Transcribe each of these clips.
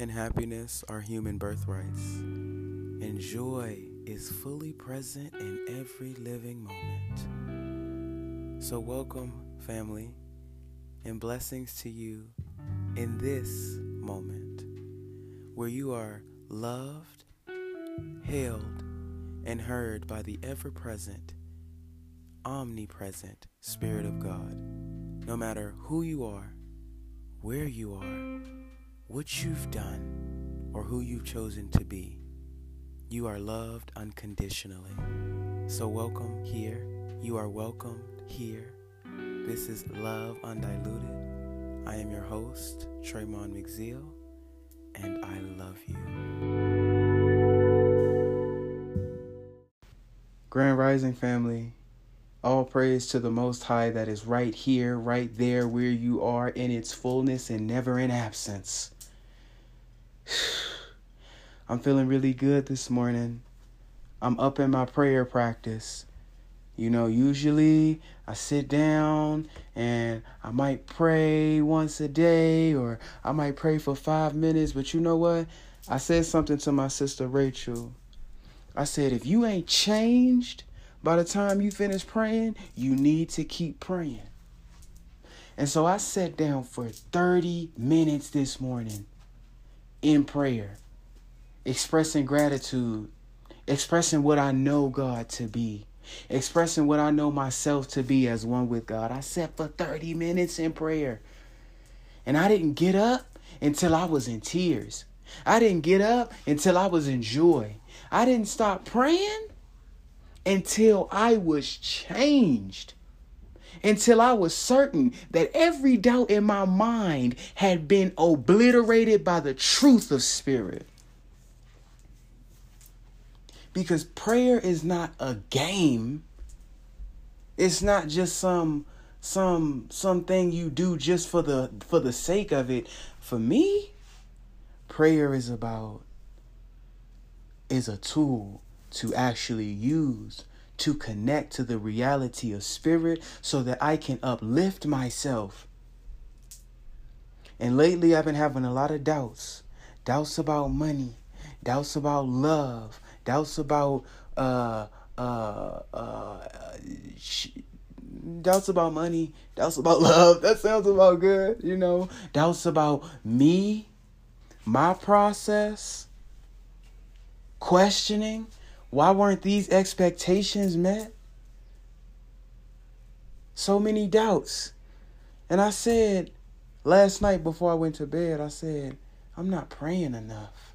and happiness are human birthrights, and joy is fully present in every living moment. So, welcome, family, and blessings to you in this moment where you are loved, hailed, and heard by the ever present, omnipresent Spirit of God. No matter who you are, where you are, what you've done, or who you've chosen to be, you are loved unconditionally. So, welcome here. You are welcomed here. This is Love Undiluted. I am your host, Tramon McZeal, and I love you. Grand Rising family, all praise to the Most High that is right here, right there where you are in its fullness and never in absence. I'm feeling really good this morning. I'm up in my prayer practice. You know, usually I sit down and I might pray once a day or I might pray for five minutes. But you know what? I said something to my sister Rachel. I said, if you ain't changed by the time you finish praying, you need to keep praying. And so I sat down for 30 minutes this morning in prayer, expressing gratitude, expressing what I know God to be, expressing what I know myself to be as one with God. I sat for 30 minutes in prayer. And I didn't get up until I was in tears. I didn't get up until I was in joy. I didn't stop praying until I was changed. Until I was certain that every doubt in my mind had been obliterated by the truth of Spirit. Because prayer is not a game. It's not just some some something you do just for the for the sake of it. For me, prayer is about is a tool to actually use to connect to the reality of spirit so that I can uplift myself. And lately I've been having a lot of doubts. Doubts about money, doubts about love, doubts about uh uh uh sh- doubts about money, doubts about love. That sounds about good, you know. Doubts about me, my process, questioning why weren't these expectations met? So many doubts. And I said last night before I went to bed, I said, I'm not praying enough.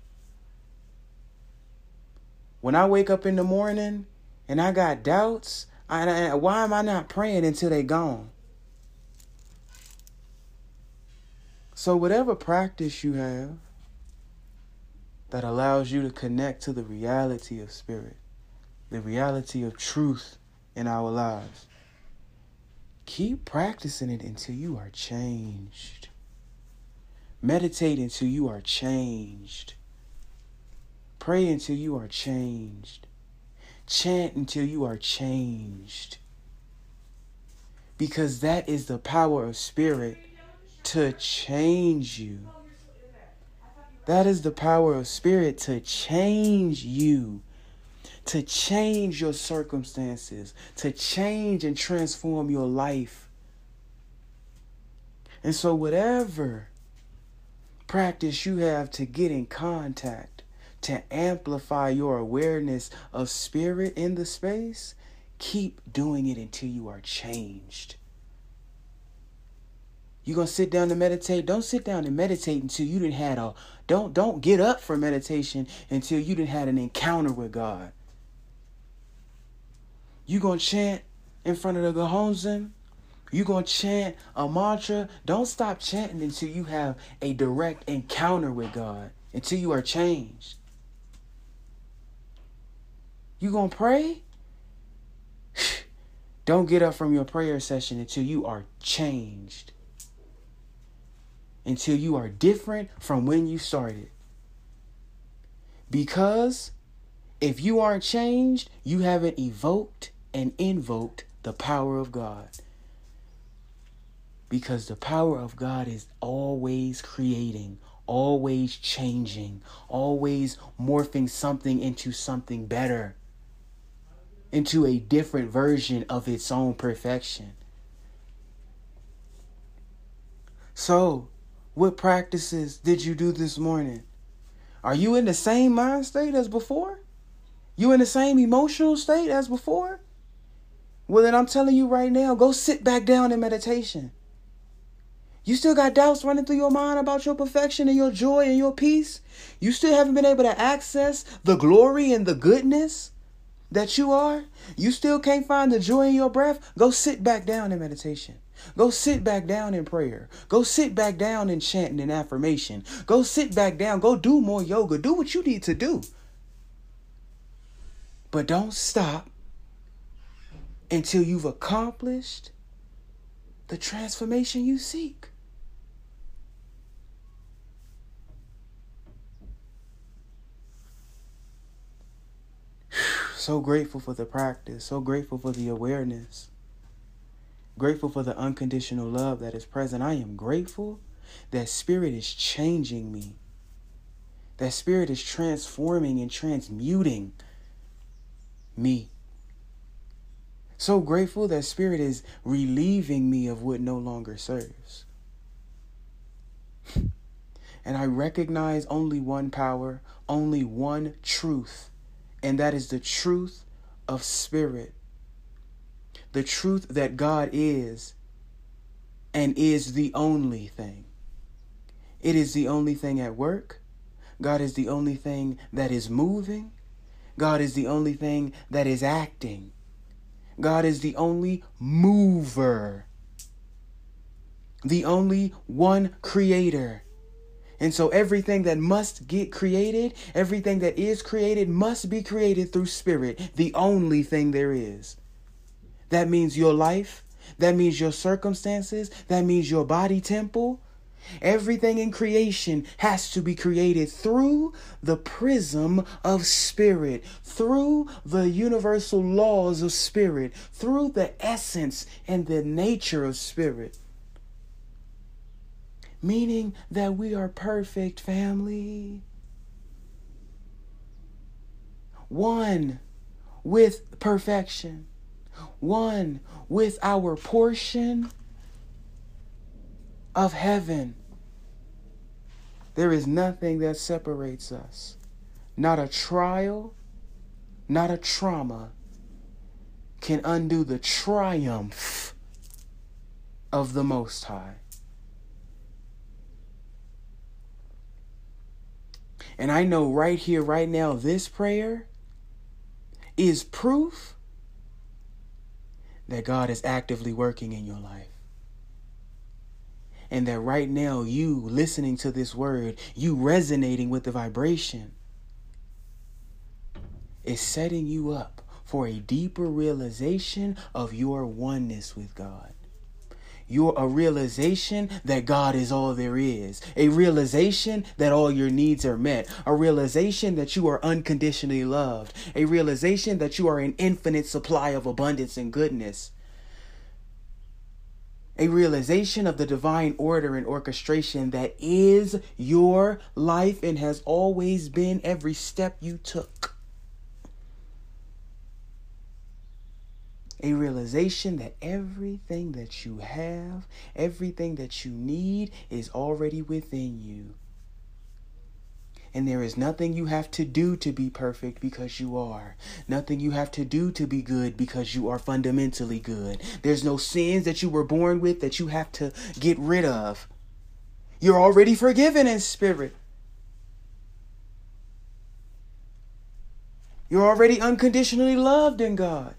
When I wake up in the morning and I got doubts, I, why am I not praying until they gone? So, whatever practice you have, that allows you to connect to the reality of spirit, the reality of truth in our lives. Keep practicing it until you are changed. Meditate until you are changed. Pray until you are changed. Chant until you are changed. Because that is the power of spirit to change you. That is the power of spirit to change you, to change your circumstances, to change and transform your life. And so, whatever practice you have to get in contact, to amplify your awareness of spirit in the space, keep doing it until you are changed. You gonna sit down to meditate? Don't sit down and meditate until you didn't had a don't don't get up for meditation until you didn't had an encounter with God. You gonna chant in front of the Gohonzon? You gonna chant a mantra? Don't stop chanting until you have a direct encounter with God, until you are changed. You gonna pray? Don't get up from your prayer session until you are changed until you are different from when you started. Because if you aren't changed, you haven't evoked and invoked the power of God. Because the power of God is always creating, always changing, always morphing something into something better, into a different version of its own perfection. So, what practices did you do this morning? Are you in the same mind state as before? You in the same emotional state as before? Well, then I'm telling you right now, go sit back down in meditation. You still got doubts running through your mind about your perfection and your joy and your peace? You still haven't been able to access the glory and the goodness that you are? You still can't find the joy in your breath? Go sit back down in meditation. Go sit back down in prayer. Go sit back down in chanting and affirmation. Go sit back down. Go do more yoga. Do what you need to do. But don't stop until you've accomplished the transformation you seek. so grateful for the practice, so grateful for the awareness, grateful for the unconditional love that is present. I am grateful that Spirit is changing me, that Spirit is transforming and transmuting me. So grateful that Spirit is relieving me of what no longer serves. and I recognize only one power, only one truth, and that is the truth of Spirit. The truth that God is and is the only thing. It is the only thing at work. God is the only thing that is moving. God is the only thing that is acting. God is the only mover, the only one creator. And so everything that must get created, everything that is created, must be created through spirit, the only thing there is. That means your life, that means your circumstances, that means your body temple, Everything in creation has to be created through the prism of spirit, through the universal laws of spirit, through the essence and the nature of spirit. Meaning that we are perfect, family. One with perfection, one with our portion of heaven. There is nothing that separates us. Not a trial, not a trauma can undo the triumph of the Most High. And I know right here, right now, this prayer is proof that God is actively working in your life and that right now you listening to this word, you resonating with the vibration, is setting you up for a deeper realization of your oneness with God. Your a realization that God is all there is. A realization that all your needs are met. A realization that you are unconditionally loved. A realization that you are an infinite supply of abundance and goodness a realization of the divine order and orchestration that is your life and has always been every step you took. A realization that everything that you have, everything that you need is already within you. And there is nothing you have to do to be perfect because you are. Nothing you have to do to be good because you are fundamentally good. There's no sins that you were born with that you have to get rid of. You're already forgiven in spirit. You're already unconditionally loved in God.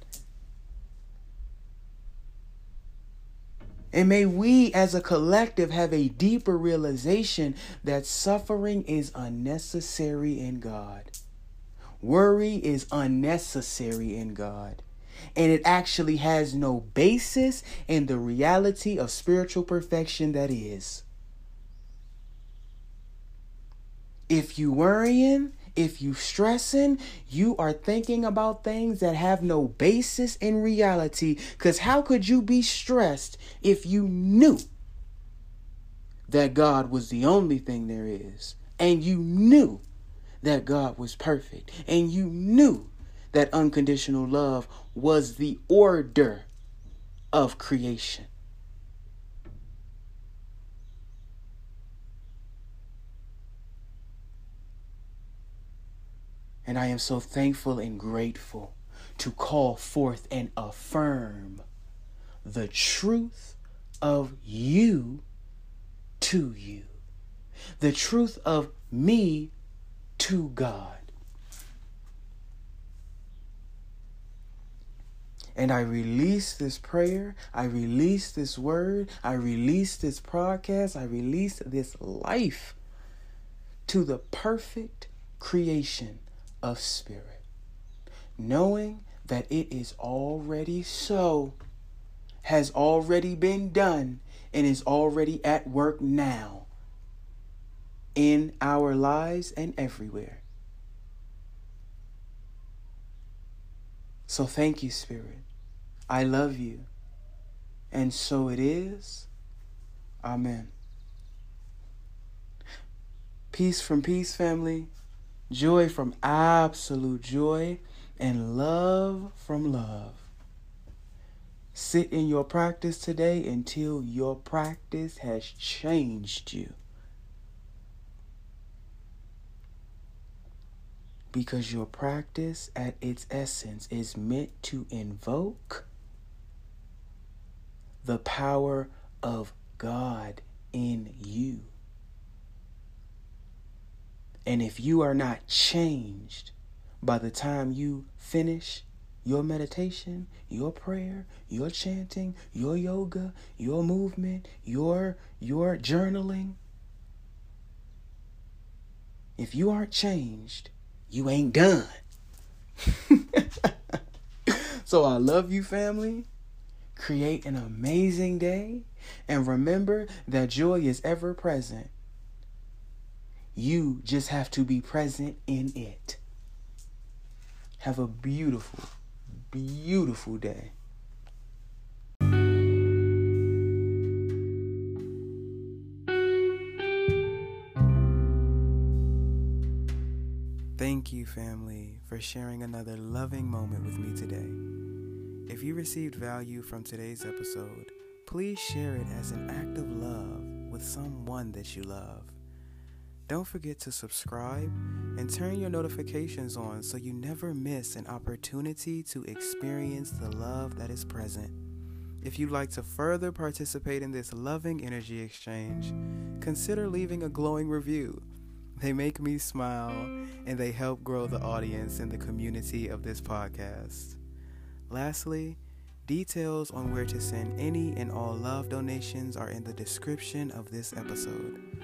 And may we as a collective have a deeper realization that suffering is unnecessary in God. Worry is unnecessary in God. And it actually has no basis in the reality of spiritual perfection that is. If you worrying, if you stressing, you are thinking about things that have no basis in reality. Because how could you be stressed if you knew that God was the only thing there is, and you knew that God was perfect, and you knew that unconditional love was the order of creation. And I am so thankful and grateful to call forth and affirm the truth of you to you, the truth of me to God. And I release this prayer, I release this word, I release this podcast, I release this life to the perfect creation of spirit, knowing that it is already so, has already been done, and is already at work now in our lives and everywhere. So thank you, Spirit. I love you. And so it is. Amen. Peace from peace, family. Joy from absolute joy. And love from love. Sit in your practice today until your practice has changed you. Because your practice at its essence is meant to invoke the power of God in you. And if you are not changed by the time you finish your meditation, your prayer, your chanting, your yoga, your movement, your your journaling, if you aren't changed, you ain't done. so I love you family. Create an amazing day. And remember that joy is ever present. You just have to be present in it. Have a beautiful, beautiful day. Thank you, family, for sharing another loving moment with me today. If you received value from today's episode, please share it as an act of love with someone that you love. Don't forget to subscribe and turn your notifications on so you never miss an opportunity to experience the love that is present. If you'd like to further participate in this loving energy exchange, consider leaving a glowing review. They make me smile and they help grow the audience and the community of this podcast. Lastly, details on where to send any and all love donations are in the description of this episode.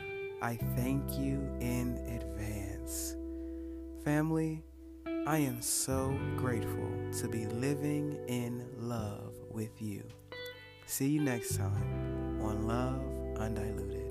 I thank you in advance. Family, I am so grateful to be living in love with you. See you next time on Love Undiluted.